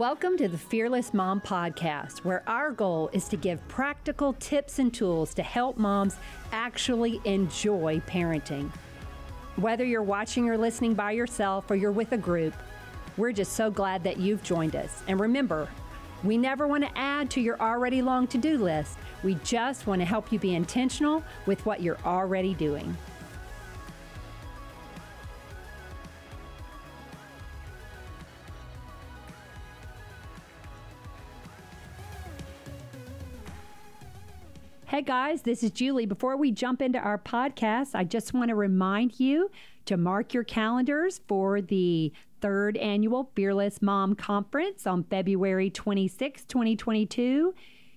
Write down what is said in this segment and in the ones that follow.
Welcome to the Fearless Mom Podcast, where our goal is to give practical tips and tools to help moms actually enjoy parenting. Whether you're watching or listening by yourself or you're with a group, we're just so glad that you've joined us. And remember, we never want to add to your already long to do list. We just want to help you be intentional with what you're already doing. Hey guys, this is Julie. Before we jump into our podcast, I just want to remind you to mark your calendars for the third annual Fearless Mom Conference on February 26, 2022.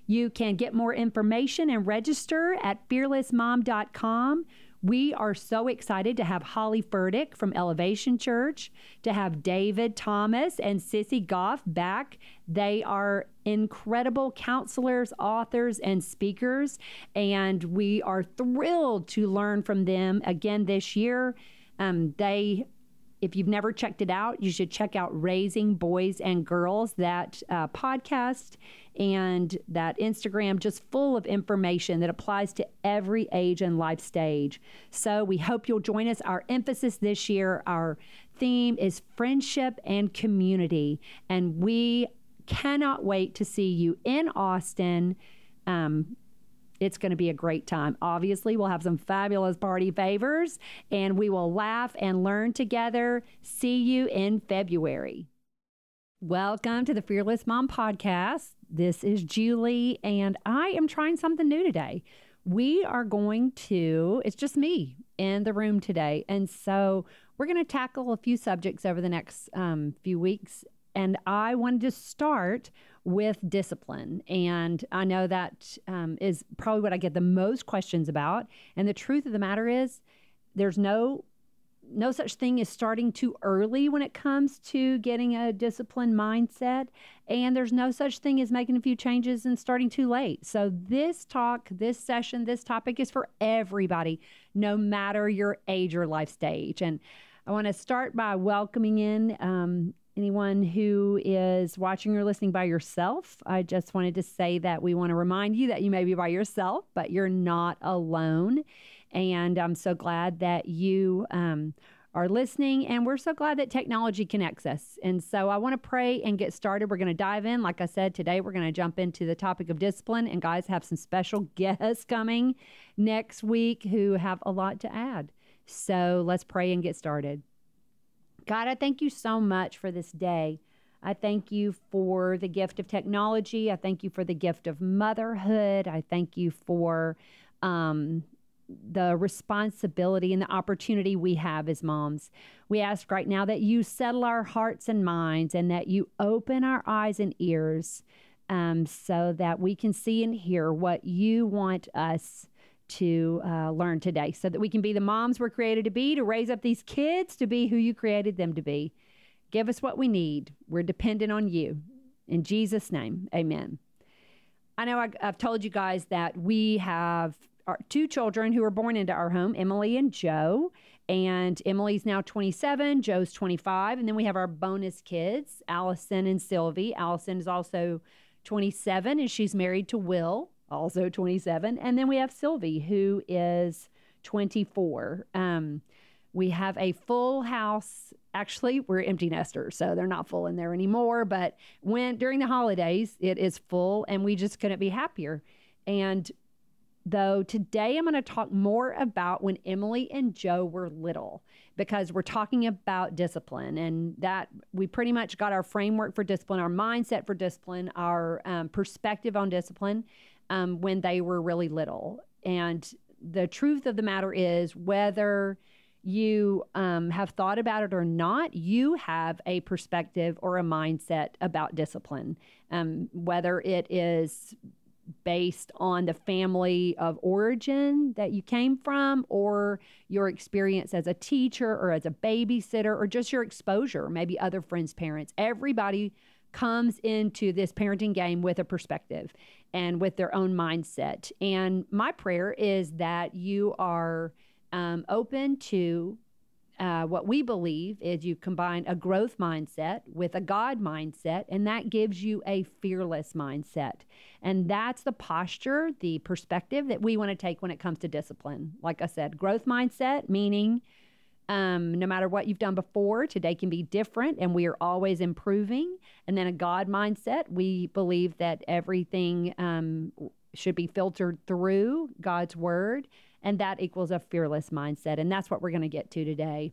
You can get more information and register at fearlessmom.com. We are so excited to have Holly Furtick from Elevation Church, to have David Thomas and Sissy Goff back. They are incredible counselors, authors, and speakers, and we are thrilled to learn from them again this year. Um, they if you've never checked it out, you should check out Raising Boys and Girls, that uh, podcast and that Instagram, just full of information that applies to every age and life stage. So we hope you'll join us. Our emphasis this year, our theme is friendship and community. And we cannot wait to see you in Austin. Um, it's going to be a great time. Obviously, we'll have some fabulous party favors and we will laugh and learn together. See you in February. Welcome to the Fearless Mom Podcast. This is Julie, and I am trying something new today. We are going to, it's just me in the room today. And so we're going to tackle a few subjects over the next um, few weeks. And I wanted to start with discipline. And I know that um, is probably what I get the most questions about. And the truth of the matter is, there's no no such thing as starting too early when it comes to getting a disciplined mindset. And there's no such thing as making a few changes and starting too late. So, this talk, this session, this topic is for everybody, no matter your age or life stage. And I want to start by welcoming in um, anyone who is watching or listening by yourself, I just wanted to say that we want to remind you that you may be by yourself, but you're not alone. And I'm so glad that you um, are listening. And we're so glad that technology connects us. And so I want to pray and get started. We're going to dive in. Like I said, today we're going to jump into the topic of discipline. And guys have some special guests coming next week who have a lot to add. So let's pray and get started. God, I thank you so much for this day. I thank you for the gift of technology. I thank you for the gift of motherhood. I thank you for um, the responsibility and the opportunity we have as moms. We ask right now that you settle our hearts and minds and that you open our eyes and ears um, so that we can see and hear what you want us to uh, learn today so that we can be the moms we're created to be, to raise up these kids to be who you created them to be. Give us what we need. We're dependent on you. In Jesus' name, amen. I know I, have told you guys that we have our two children who were born into our home, Emily and Joe. And Emily's now 27, Joe's 25. And then we have our bonus kids, Allison and Sylvie. Allison is also 27 and she's married to Will also 27. And then we have Sylvie, who is 24. Um, we have a full house. Actually, we're empty nesters, so they're not full in there anymore. But when during the holidays, it is full, and we just couldn't be happier. And though today I'm going to talk more about when Emily and Joe were little because we're talking about discipline and that we pretty much got our framework for discipline, our mindset for discipline, our um, perspective on discipline um, when they were really little. And the truth of the matter is, whether you um, have thought about it or not, you have a perspective or a mindset about discipline. Um, whether it is based on the family of origin that you came from, or your experience as a teacher or as a babysitter, or just your exposure, maybe other friends' parents. Everybody comes into this parenting game with a perspective and with their own mindset. And my prayer is that you are um, open to uh, what we believe is you combine a growth mindset with a God mindset, and that gives you a fearless mindset. And that's the posture, the perspective that we want to take when it comes to discipline. Like I said, growth mindset, meaning um, no matter what you've done before, today can be different and we are always improving. And then a God mindset, we believe that everything um, should be filtered through God's word and that equals a fearless mindset. And that's what we're going to get to today.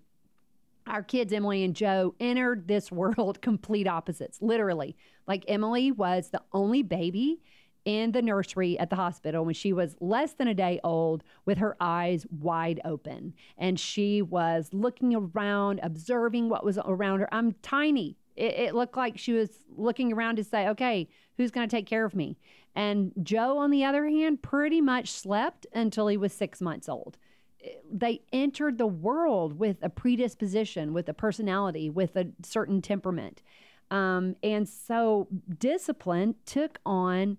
Our kids, Emily and Joe, entered this world complete opposites, literally. Like Emily was the only baby in the nursery at the hospital when she was less than a day old with her eyes wide open. And she was looking around, observing what was around her. I'm tiny. It, it looked like she was looking around to say, okay, who's going to take care of me? And Joe, on the other hand, pretty much slept until he was six months old. They entered the world with a predisposition, with a personality, with a certain temperament. Um, and so discipline took on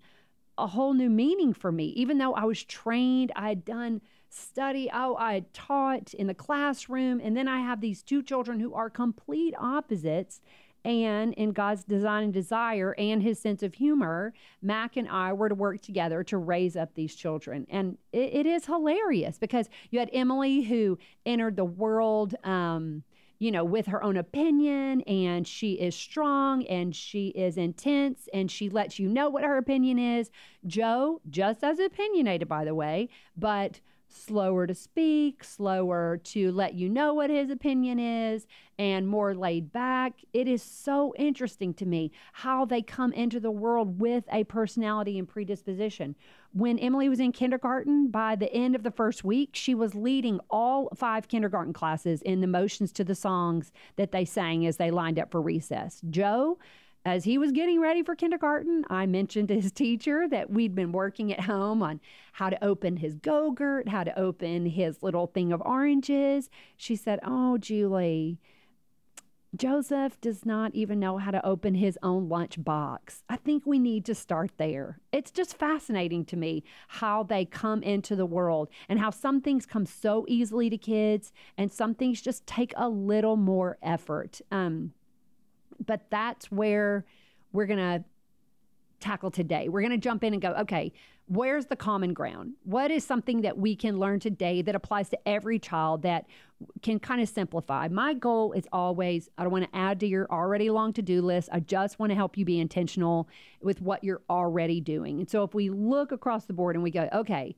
a whole new meaning for me. Even though I was trained, I had done study, oh, I had taught in the classroom, and then I have these two children who are complete opposites and in God's design and desire and his sense of humor, Mac and I were to work together to raise up these children. And it, it is hilarious because you had Emily who entered the world. Um, you know, with her own opinion, and she is strong and she is intense and she lets you know what her opinion is. Joe, just as opinionated, by the way, but slower to speak, slower to let you know what his opinion is, and more laid back. It is so interesting to me how they come into the world with a personality and predisposition. When Emily was in kindergarten, by the end of the first week, she was leading all five kindergarten classes in the motions to the songs that they sang as they lined up for recess. Joe, as he was getting ready for kindergarten, I mentioned to his teacher that we'd been working at home on how to open his Go-Gurt, how to open his little thing of oranges. She said, Oh, Julie, Joseph does not even know how to open his own lunch box. I think we need to start there. It's just fascinating to me how they come into the world and how some things come so easily to kids and some things just take a little more effort. Um, but that's where we're going to tackle today. We're going to jump in and go, okay, where's the common ground? What is something that we can learn today that applies to every child that can kind of simplify? My goal is always I don't want to add to your already long to do list. I just want to help you be intentional with what you're already doing. And so if we look across the board and we go, okay,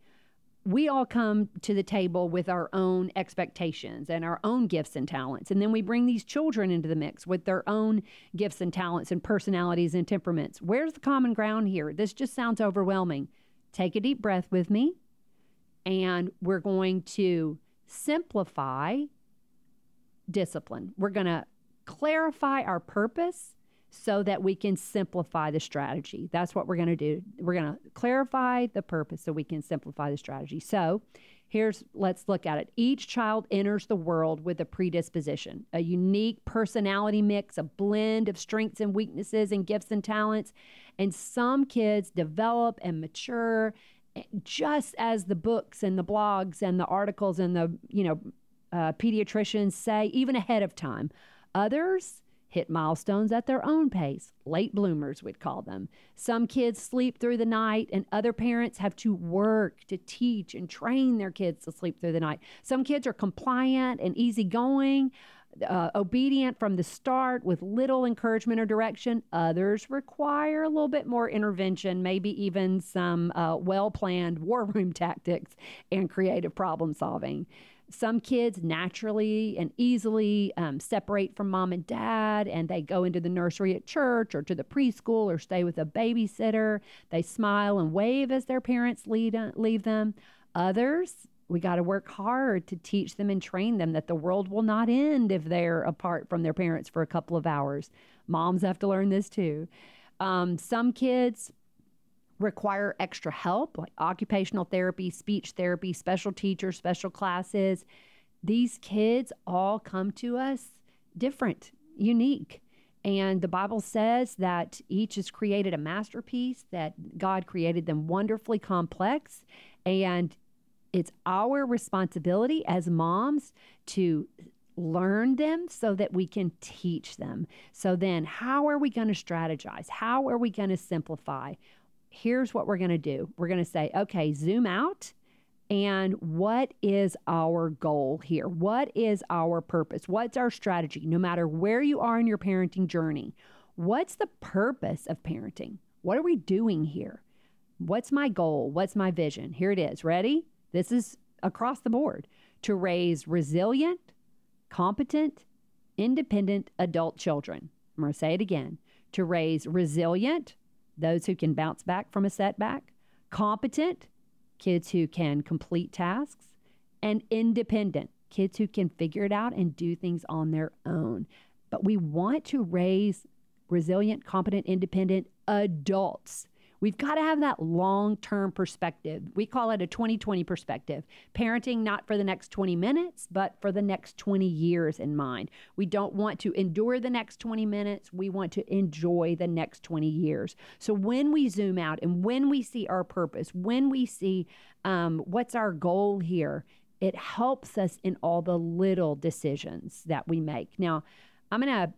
we all come to the table with our own expectations and our own gifts and talents. And then we bring these children into the mix with their own gifts and talents and personalities and temperaments. Where's the common ground here? This just sounds overwhelming. Take a deep breath with me, and we're going to simplify discipline. We're going to clarify our purpose so that we can simplify the strategy. That's what we're going to do. We're going to clarify the purpose so we can simplify the strategy. So, here's let's look at it. Each child enters the world with a predisposition, a unique personality mix, a blend of strengths and weaknesses and gifts and talents. And some kids develop and mature eh, just as the books and the blogs and the articles and the, you know, uh, pediatricians say, even ahead of time. Others, hit milestones at their own pace. Late bloomers, we'd call them. Some kids sleep through the night, and other parents have to work to teach and train their kids to sleep through the night. Some kids are compliant and easygoing. Uh, obedient from the start with little encouragement or direction. Others require a little bit more intervention, maybe even some uh, well planned war room tactics and creative problem solving. Some kids naturally and easily um, separate from mom and dad and they go into the nursery at church or to the preschool or stay with a babysitter. They smile and wave as their parents lead, uh, leave them. Others, we got to work hard to teach them and train them that the world will not end if they're apart from their parents for a couple of hours. Moms have to learn this too. Um, some kids, require extra help, like occupational therapy, speech therapy, special teachers, special classes. These kids all come to us different, unique. And the Bible says that each is created a masterpiece, that God created them wonderfully complex. And it's our responsibility as moms to learn them so that we can teach them. So then, how are we going to strategize? How are we going to simplify? Here's what we're going to do we're going to say, okay, zoom out. And what is our goal here? What is our purpose? What's our strategy? No matter where you are in your parenting journey, what's the purpose of parenting? What are we doing here? What's my goal? What's my vision? Here it is. Ready? This is across the board to raise resilient, competent, independent adult children. I'm going to say it again to raise resilient, those who can bounce back from a setback, competent, kids who can complete tasks, and independent, kids who can figure it out and do things on their own. But we want to raise resilient, competent, independent adults We've got to have that long term perspective. We call it a 2020 perspective. Parenting not for the next 20 minutes, but for the next 20 years in mind. We don't want to endure the next 20 minutes. We want to enjoy the next 20 years. So when we zoom out and when we see our purpose, when we see um, what's our goal here, it helps us in all the little decisions that we make. Now, I'm going to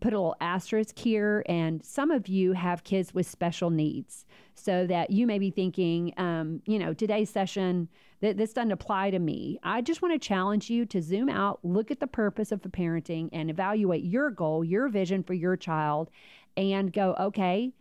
put a little asterisk here, and some of you have kids with special needs, so that you may be thinking, um, you know, today's session, th- this doesn't apply to me. I just want to challenge you to zoom out, look at the purpose of the parenting, and evaluate your goal, your vision for your child, and go, okay,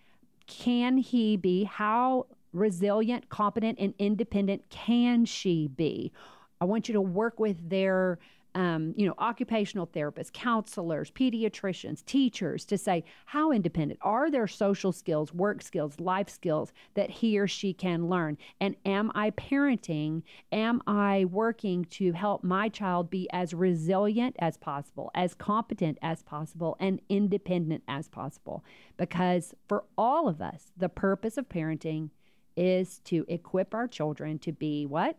can he be? How resilient, competent, and independent can she be? I want you to work with their um, you know, occupational therapists, counselors, pediatricians, teachers to say how independent are their social skills, work skills, life skills that he or she can learn? And am I parenting? Am I working to help my child be as resilient as possible, as competent as possible, and independent as possible? Because for all of us, the purpose of parenting is to equip our children to be what?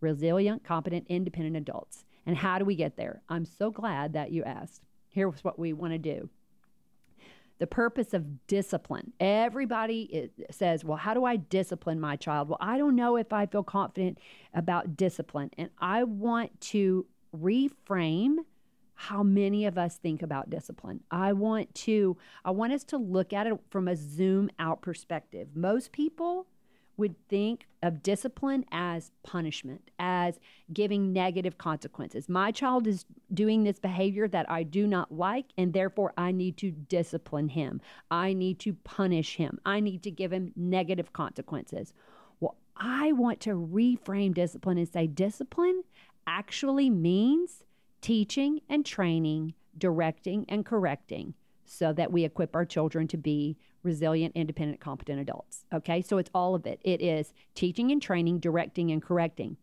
Resilient, competent, independent adults. And how do we get there? I'm so glad that you asked. Here's what we want to do the purpose of discipline. Everybody says, Well, how do I discipline my child? Well, I don't know if I feel confident about discipline. And I want to reframe how many of us think about discipline. I want to I want us to look at it from a zoom out perspective. Most people would think of discipline as punishment, as giving negative consequences. My child is doing this behavior that I do not like, and therefore I need to discipline him. I need to punish him. I need to give him negative consequences. Well, I want to reframe discipline and say discipline actually means teaching and training, directing and correcting so that we equip our children to be resilient, independent, competent adults. Okay, so it's all of it. It is teaching and training, directing and correcting.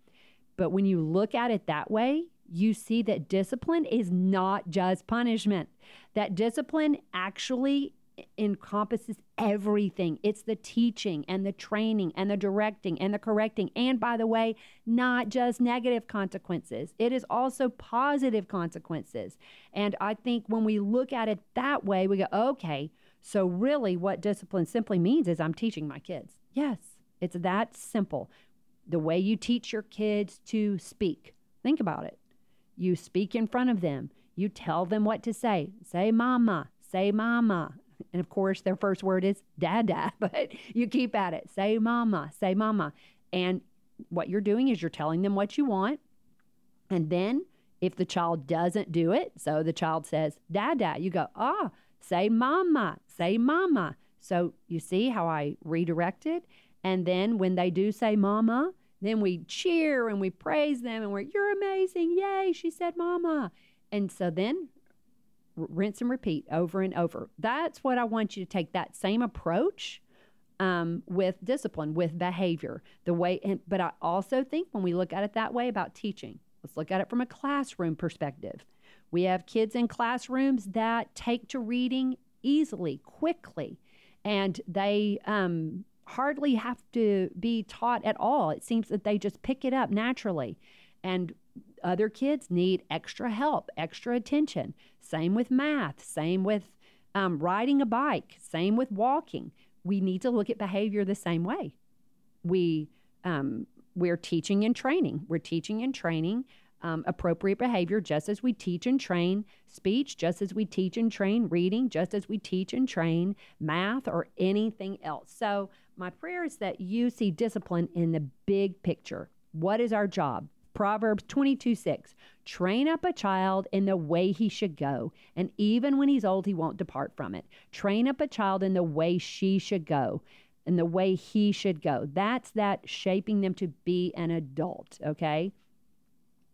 But when you look at it that way, you see that discipline is not just punishment. That discipline actually encompasses everything. It's the teaching and the training and the directing and the correcting. And by the way, not just negative consequences, it is also positive consequences. And I think when we look at it that way, we go, okay, so really what discipline simply means is I'm teaching my kids. Yes, it's that simple. The way you teach your kids to speak, think about it. You speak in front of them. You tell them what to say. Say mama, say mama, and of course, their first word is dada, but you keep at it. Say mama, say mama. And what you're doing is you're telling them what you want. And then if the child doesn't do it, so the child says dada, you go, ah, say mama, say mama. So you see how I redirected? And then when they do say mama, then we cheer and we praise them and we're, you're amazing. Yay, she said mama. And so then rinse and repeat over and over. That's what I want you to take that same approach um, with discipline, with behavior. The way, and, but I also think when we look at it that way about teaching, let's look at it from a classroom perspective. We have kids in classrooms that take to reading easily, quickly, and they um, hardly have to be taught at all. It seems that they just pick it up naturally. And other kids need extra help, extra attention. Same with math, same with um, riding a bike, same with walking. We need to look at behavior the same way. We um, we're teaching and training. We're teaching and training um, appropriate behavior, just as we teach and train speech, just as we teach and train reading, just as we teach and train math or anything else. So, my prayer is that you see discipline in the big picture. What is our job? Proverbs 22 6. Train up a child in the way he should go, and even when he's old, he won't depart from it. Train up a child in the way she should go, and the way he should go. That's that shaping them to be an adult, okay?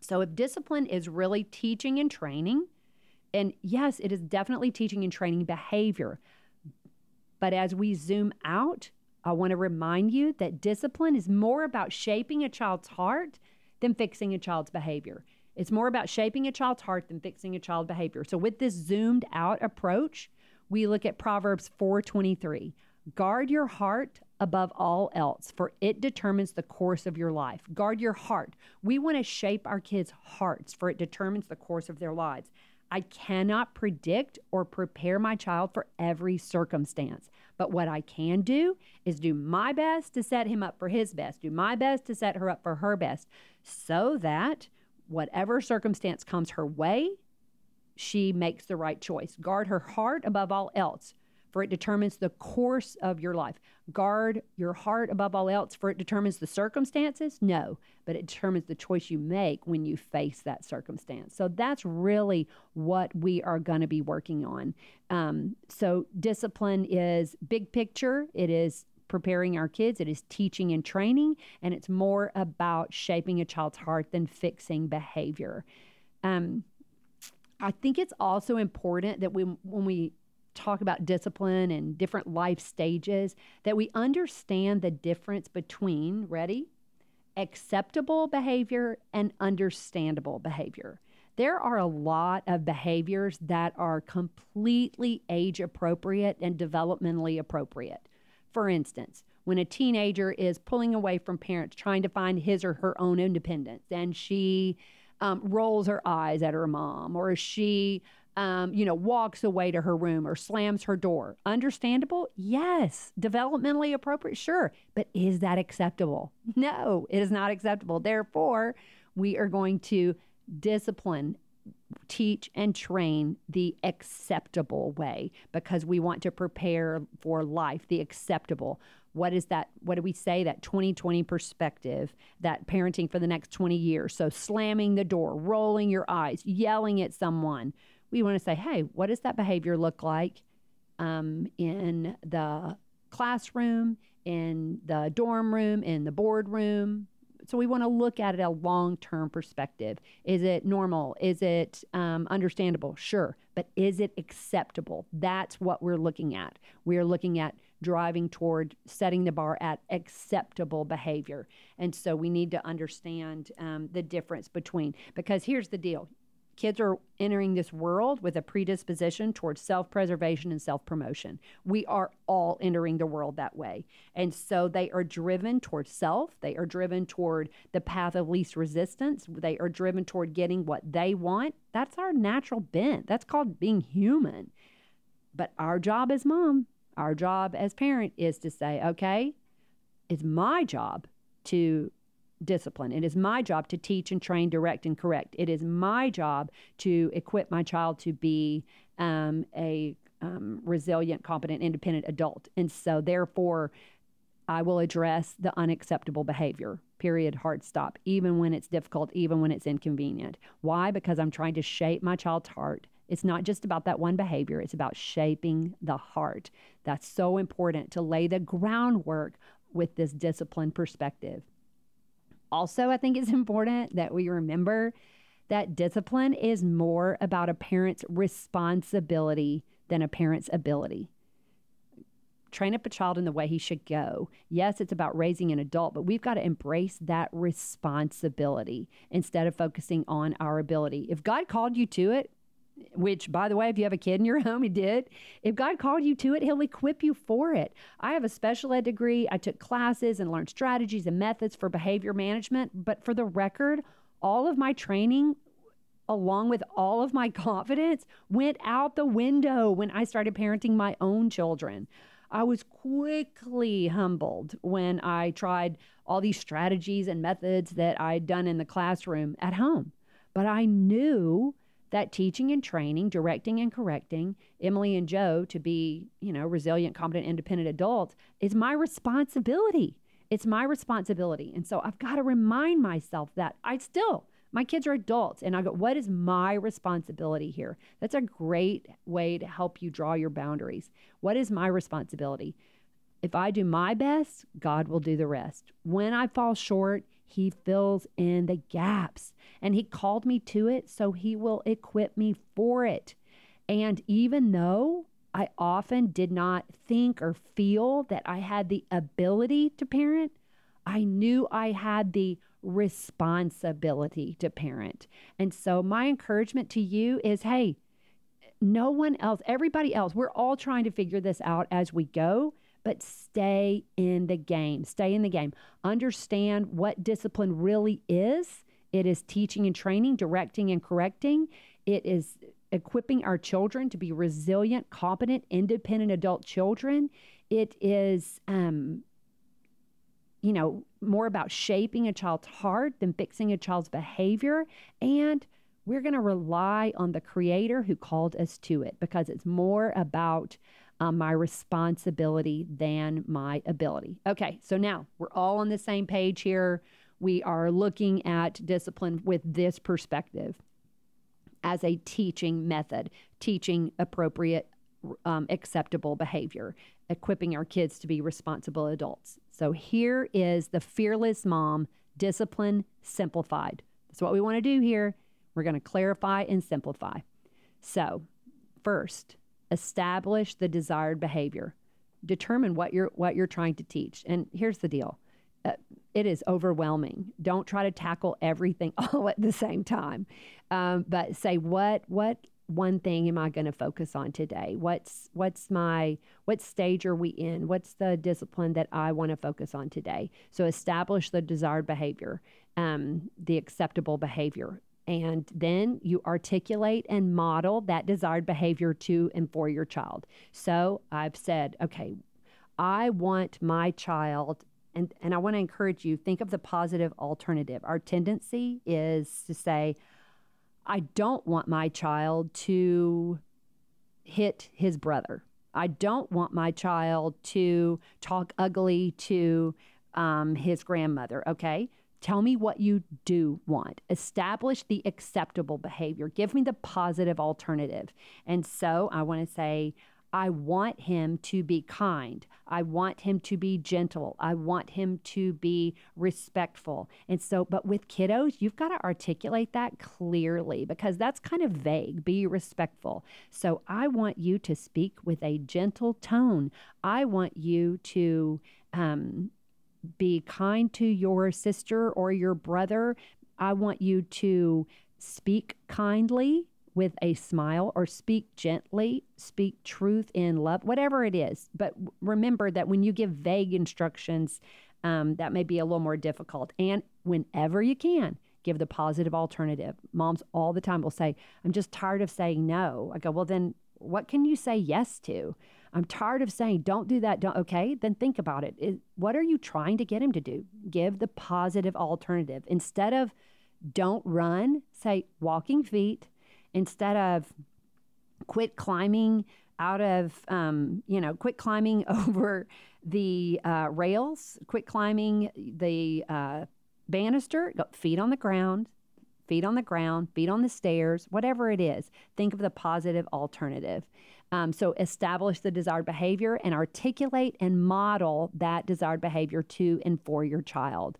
So if discipline is really teaching and training, and yes, it is definitely teaching and training behavior. But as we zoom out, I want to remind you that discipline is more about shaping a child's heart than fixing a child's behavior. It's more about shaping a child's heart than fixing a child's behavior. So with this zoomed out approach, we look at Proverbs 4:23. Guard your heart above all else, for it determines the course of your life. Guard your heart. We want to shape our kids' hearts, for it determines the course of their lives. I cannot predict or prepare my child for every circumstance. But what I can do is do my best to set him up for his best, do my best to set her up for her best, so that whatever circumstance comes her way, she makes the right choice. Guard her heart above all else for it determines the course of your life. Guard your heart above all else, for it determines the circumstances? No, but it determines the choice you make when you face that circumstance. So that's really what we are going to be working on. Um, so discipline is big picture, it is preparing our kids, it is teaching and training, and it's more about shaping a child's heart than fixing behavior. Um, I think it's also important that we, when we talk about discipline and different life stages, that we understand the difference between, ready, acceptable behavior and understandable behavior. There are a lot of behaviors that are completely age appropriate and developmentally appropriate. For instance, when a teenager is pulling away from parents, trying to find his or her own independence, and she um, rolls her eyes at her mom, or she um, you know, walks away to her room or slams her door. Understandable? Yes. Developmentally appropriate? Sure. But is that acceptable? No, it is not acceptable. Therefore, we are going to discipline, teach, and train the acceptable way because we want to prepare for life, the acceptable. What is that? What do we say? That 2020 perspective, that parenting for the next 20 years. So, slamming the door, rolling your eyes, yelling at someone we want to say, hey, what does that behavior look like um, in the classroom, in the dorm room, in the boardroom? So we want to look at it a long term perspective. Is it normal? Is it um, understandable? Sure. But is it acceptable? That's what we're looking at. We're looking at driving toward setting the bar at acceptable behavior. And so we need to understand um, the difference between, because here's the deal Kids are entering this world with a predisposition towards self preservation and self promotion. We are all entering the world that way. And so they are driven toward self. They are driven toward the path of least resistance. They are driven toward getting what they want. That's our natural bent. That's called being human. But our job as mom, our job as parent is to say, okay, it's my job to discipline. It is my job to teach and train, direct and correct. It is my job to equip my child to be um, a um, resilient, competent, independent adult. And so, therefore, I will address the unacceptable behavior. Period. Hard stop. Even when it's difficult, even when it's inconvenient. Why? Because I'm trying to shape my child's heart. It's not just about that one behavior, it's about shaping the heart. That's so important to lay the groundwork with this discipline perspective. Also, I think it's important that we remember that discipline is more about a parent's responsibility than a parent's ability. Train up a child in the way he should go. Yes, it's about raising an adult, but we've got to embrace that responsibility instead of focusing on our ability. If God called you to it, which by the way if you have a kid in your home he did. If god called you to it he'll equip you for it. I have a special ed degree. I took classes and learned strategies and methods for behavior management. But for the record all of my training along with all of my confidence went out the window when i started parenting my own children. I was quickly humbled when i tried all these strategies and methods that i'd done in the classroom at home. But I knew that teaching and training, directing and correcting Emily and Joe to be, you know, resilient, competent, independent adults is my responsibility. It's my responsibility. And so I've got to remind myself that I still, my kids are adults. And I go, what is my responsibility here? That's a great way to help you draw your boundaries. What is my responsibility? If I do my best, God will do the rest. When I fall short, He fills in the gaps and He called me to it, so He will equip me for it. And even though I often did not think or feel that I had the ability to parent, I knew I had the responsibility to parent. And so, my encouragement to you is hey, no one else, everybody else, we're all trying to figure this out as we go but stay in the game. Stay in the game. Understand what discipline really is. It is teaching and training, directing and correcting. It is equipping our children to be resilient, competent, independent adult children. It is, um, you know, more about shaping a child's heart than fixing a child's behavior. And we're going to rely on the creator who called us to it because it's more about um, my responsibility than my ability. Okay, so now we're all on the same page here. We are looking at discipline with this perspective as a teaching method, teaching appropriate, um, acceptable behavior, equipping our kids to be responsible adults. So here is the fearless mom discipline simplified. That's what we want to do here. We're going to clarify and simplify. So, first, establish the desired behavior. Determine what you're what you're trying to teach. And here's the deal. Uh, it is overwhelming. Don't try to tackle everything all at the same time. Um, but say what what one thing am i going to focus on today? What's what's my what stage are we in? What's the discipline that i want to focus on today? So establish the desired behavior um, the acceptable behavior and then you articulate and model that desired behavior to and for your child. So I've said, okay, I want my child, and, and I want to encourage you, think of the positive alternative. Our tendency is to say, I don't want my child to hit his brother. I don't want my child to talk ugly to um, his grandmother. Okay. Tell me what you do want. Establish the acceptable behavior. Give me the positive alternative. And so I want to say, I want him to be kind. I want him to be gentle. I want him to be respectful. And so, but with kiddos, you've got to articulate that clearly because that's kind of vague. Be respectful. So I want you to speak with a gentle tone. I want you to um, be kind to your sister or your brother. I want you to speak kindly with a smile or speak gently, speak truth in love, whatever it is. But remember that when you give vague instructions, um, that may be a little more difficult. And whenever you can, give the positive alternative. Moms all the time will say, I'm just tired of saying no. I go, well, then what can you say yes to? I'm tired of saying, don't do that. Don't, okay, then think about it. What are you trying to get him to do? Give the positive alternative. Instead of don't run, say walking feet. Instead of quit climbing out of, um, you know, quit climbing over the uh, rails, quit climbing the uh, banister, feet on the ground, feet on the ground, feet on the stairs, whatever it is. Think of the positive alternative. Um, so establish the desired behavior and articulate and model that desired behavior to and for your child.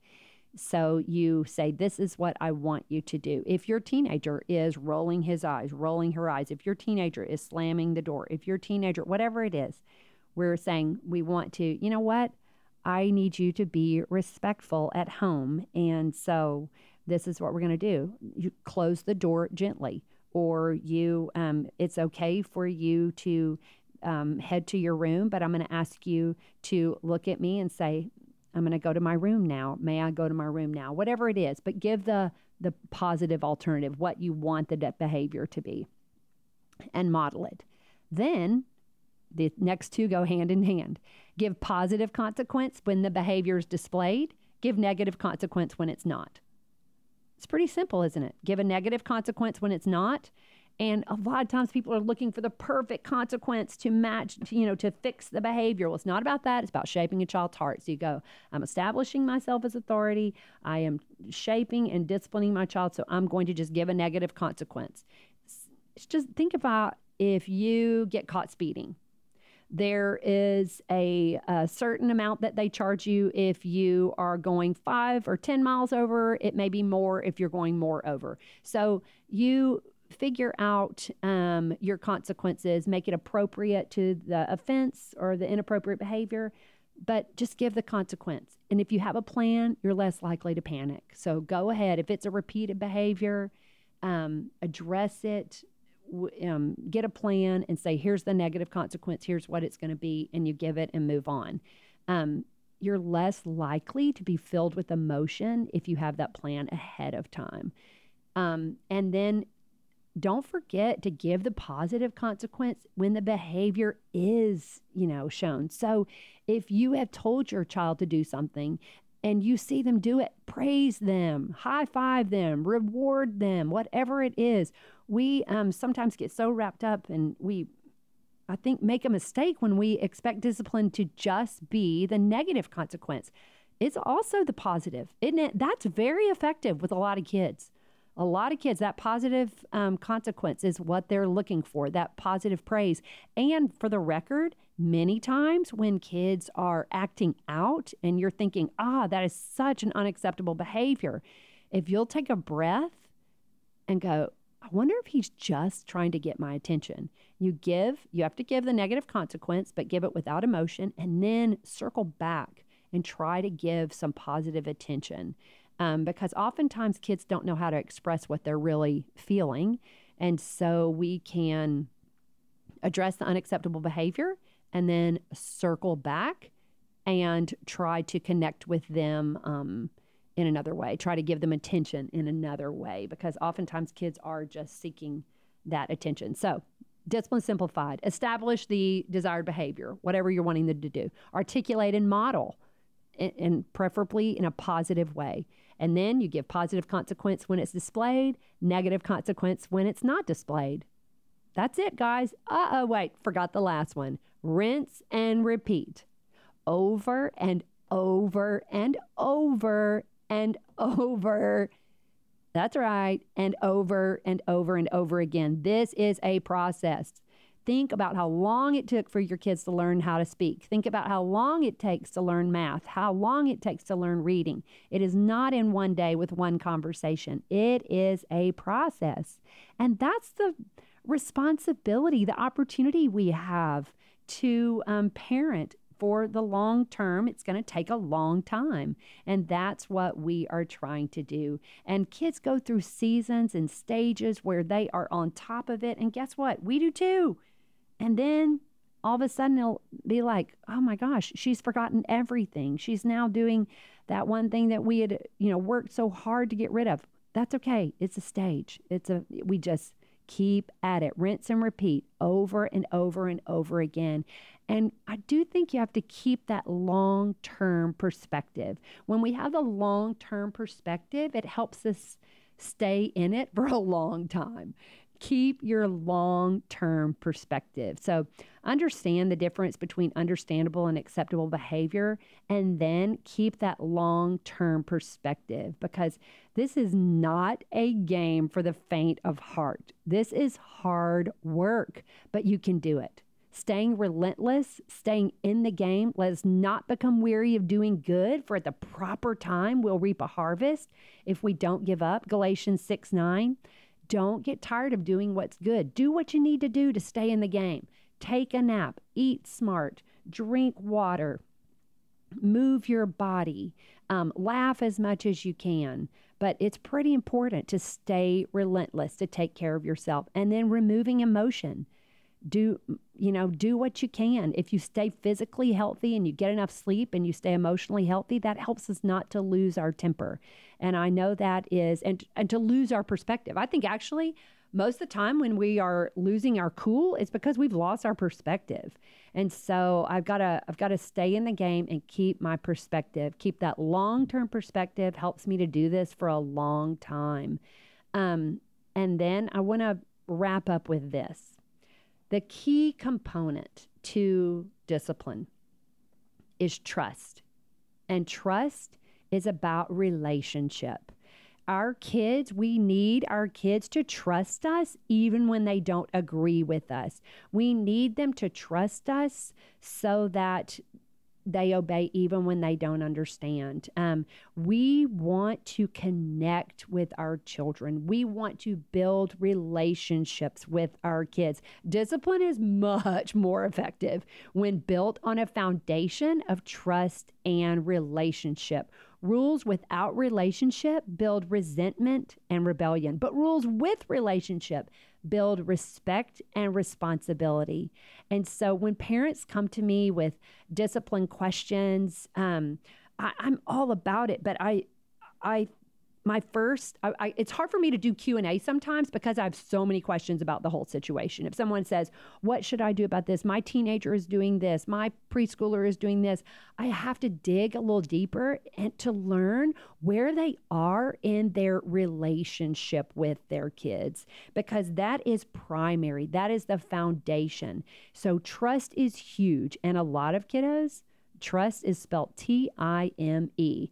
So you say, This is what I want you to do. If your teenager is rolling his eyes, rolling her eyes, if your teenager is slamming the door, if your teenager, whatever it is, we're saying we want to, you know what? I need you to be respectful at home. And so this is what we're going to do. You close the door gently or you um, it's okay for you to um, head to your room but i'm going to ask you to look at me and say i'm going to go to my room now. May i go to my room now? Whatever it is but give the the positive alternative what you want the behavior to be and model it. Then the next two go hand in hand. Give positive consequence when the behavior is displayed. Give negative consequence when it's not It's pretty simple, isn't it? Give a negative consequence when it's not. And a lot of times people are looking for the perfect consequence to match, you know, to fix the behavior. Well, it's not about that. It's about shaping a child's heart. So you go, I'm establishing myself as authority. I am shaping and disciplining my child. So I'm going to just give a negative consequence. It's just think about if you get caught speeding there is a, a, certain amount that they charge you if you are going five or 10 miles over. It may be more if you're going more over. So you figure out um, your consequences, make it appropriate to the offense or the inappropriate behavior, but just give the consequence. And if you have a plan, you're less likely to panic. So go ahead. If it's a repeated behavior, um, address it, um, get a plan and say, here's the negative consequence, here's what it's going to be, and you give it and move on. Um, you're less likely to be filled with emotion if you have that plan ahead of time. Um, and then don't forget to give the positive consequence when the behavior is, you know, shown. So if you have told your child to do something and you see them do it, praise them, high five them, reward them, whatever it is. We um, sometimes get so wrapped up and we, I think, make a mistake when we expect discipline to just be the negative consequence. It's also the positive, isn't it? That's very effective with a lot of kids a lot of kids, that positive um, consequence is what they're looking for, that positive praise. And for the record, many times when kids are acting out and you're thinking, ah, that is such an unacceptable behavior, if you'll take a breath and go, I wonder if he's just trying to get my attention. You give, you have to give the negative consequence, but give it without emotion and then circle back and try to give some positive attention um, because oftentimes kids don't know how to express what they're really feeling. And so we can address the unacceptable behavior and then circle back and try to connect with them um, in another way, try to give them attention in another way, because oftentimes kids are just seeking that attention. So, discipline simplified, establish the desired behavior, whatever you're wanting them to do, articulate and model, and preferably in a positive way. And then you give positive consequence when it's displayed, negative consequence when it's not displayed. That's it, guys. Uh oh, wait, forgot the last one. Rinse and repeat over and over and over and over. That's right. And over and over and over again. This is a process. Think about how long it took for your kids to learn how to speak. Think about how long it takes to learn math, how long it takes to learn reading. It is not in one day with one conversation, it is a process. And that's the responsibility, the opportunity we have to um, parent for the long term. It's going to take a long time. And that's what we are trying to do. And kids go through seasons and stages where they are on top of it. And guess what? We do too. And then all of a sudden they'll be like, oh my gosh, she's forgotten everything. She's now doing that one thing that we had, you know, worked so hard to get rid of. That's okay. It's a stage. It's a, we just keep at it, rinse and repeat over and over and over again. And I do think you have to keep that long term perspective. When we have the long term perspective, it helps us stay in it for a long time keep your long term perspective. So, understand the difference between understandable and acceptable behavior, and then keep that long term perspective because this is not a game for the faint of heart. This is hard work, but you can do it. Staying relentless, staying in the game, let us not become weary of doing good, for at the proper time we'll reap a harvest if we don't give up. Galatians 6 9. Don't get tired of doing what's good. Do what you need to do to stay in the game. Take a nap, eat smart, drink water, move your body, um, laugh as much as you can. But it's pretty important to stay relentless, to take care of yourself, and then removing emotion do you know do what you can if you stay physically healthy and you get enough sleep and you stay emotionally healthy that helps us not to lose our temper and i know that is and and to lose our perspective i think actually most of the time when we are losing our cool, it's because we've lost our perspective. And so I've got to I've got to stay in the game and keep my perspective. Keep that long-term perspective helps me to do this for a long time. Um, and then I want to wrap up with this. The key component to discipline is trust. And trust is about relationship our kids, we need our kids to trust us even when they don't agree with us. We need them to trust us so that they obey even when they don't understand. Um, we want to connect with our children. We want to build relationships with our kids. Discipline is much more effective when built on a foundation of trust and relationship. Rules without relationship build resentment and rebellion, but rules with relationship build respect and responsibility. And so when parents come to me with discipline questions, um, I, I'm all about it. But I, I my first I, I, it's hard for me to do q&a sometimes because i have so many questions about the whole situation. If someone says what should i do about this? My teenager is doing this. My preschooler is doing this. I have to dig a little deeper and to learn where they are in their relationship with their kids because that is primary. That is the foundation. So trust is huge. And a lot of kiddos trust is spelled t-i-m-e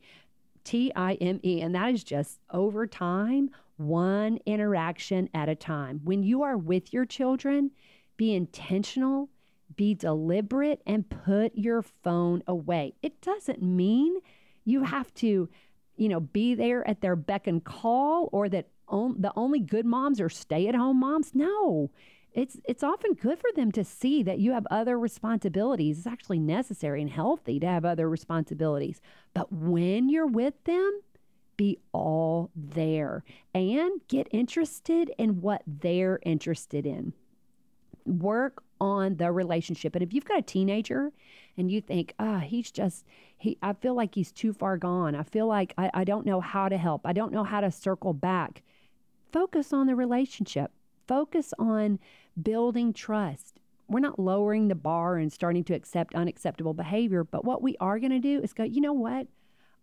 T I M E. And that is just over time, one interaction at a time. When you are with your children, be intentional, be deliberate, and put your phone away. It doesn't mean you have to, you know, be there at their beck and call or that on, the only good moms are stay at home moms. No, it's it's often good for them to see that you have other responsibilities. It's actually necessary and healthy to have other responsibilities. But when you're with them, be all there and get interested in what they're interested in. Work on the relationship. And if you've got a teenager and you think, ah, oh, he's just, he, I feel like he's too far gone. I feel like I, I don't know how to help. I don't know how to circle back. Focus on the relationship. Focus on building trust. We're not lowering the bar and starting to accept unacceptable behavior, but what we are going to do is go, you know what?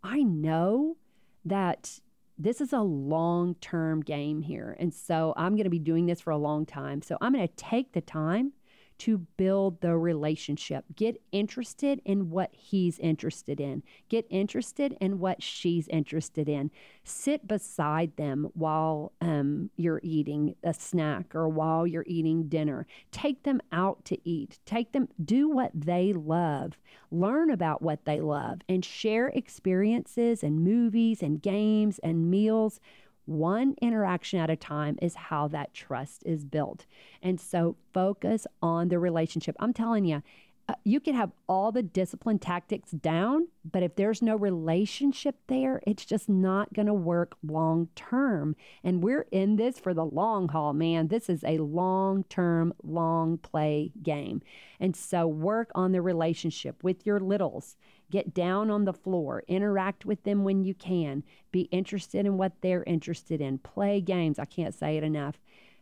I know that this is a long term game here. And so I'm going to be doing this for a long time. So I'm going to take the time to build the relationship. Get interested in what he's interested in. Get interested in what she's interested in. Sit beside them while um, you're eating a snack or while you're eating dinner. Take them out to eat. Take them, do what they love. Learn about what they love and share experiences and movies and games and meals one interaction at a time is how that trust is built. And so focus on the relationship. I'm telling you, uh, you can have all the discipline tactics down, but if there's no relationship there, it's just not going to work long term. And we're in this for the long haul, man. This is a long term, long play game. And so work on the relationship with your littles. Get down on the floor, interact with them when you can, be interested in what they're interested in, play games. I can't say it enough.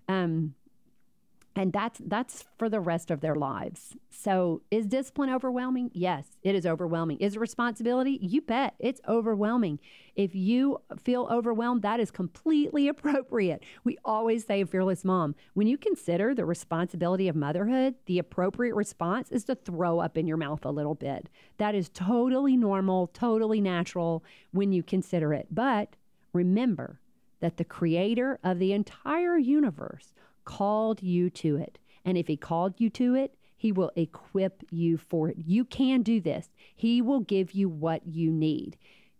Um, and that's that's for the rest of their lives. So, is discipline overwhelming? Yes, it is overwhelming. Is it responsibility? You bet, it's overwhelming. If you feel overwhelmed, that is completely appropriate. We always say, fearless mom, when you consider the responsibility of motherhood, the appropriate response is to throw up in your mouth a little bit. That is totally normal, totally natural when you consider it. But remember that the creator of the entire universe called you to it. And if He called you to it, He will equip you for it. You can do this. He will give you what you need.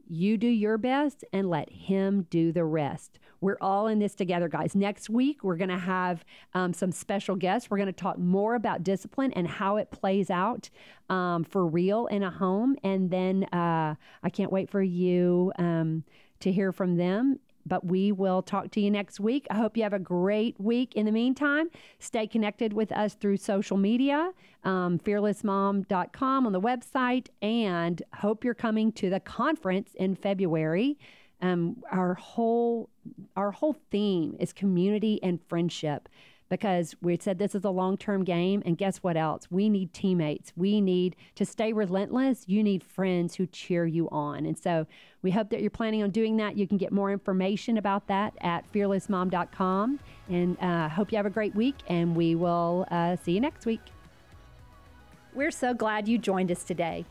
You do your best and let Him do the rest. We're all in this together, guys. Next week, we're going to have um, some special guests. We're going to talk more about discipline and how it plays out um, for real in a home. And then uh, I can't wait for you um, to hear from them but we will talk to you next week. I hope you have a great week. In the meantime, stay connected with us through social media, um, fearlessmom.com on the website, and hope you're coming to the conference in February. Um, our whole our whole theme is community and friendship because we said this is a long term game. And guess what else? We need teammates. We need to stay relentless. You need friends who cheer you on. And so we hope that you're planning on doing that. You can get more information about that at fearlessmom.com. And uh, hope you have a great week. And we will uh, see you next week. We're so glad you joined us today.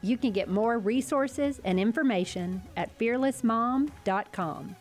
You can get more resources and information at fearlessmom.com.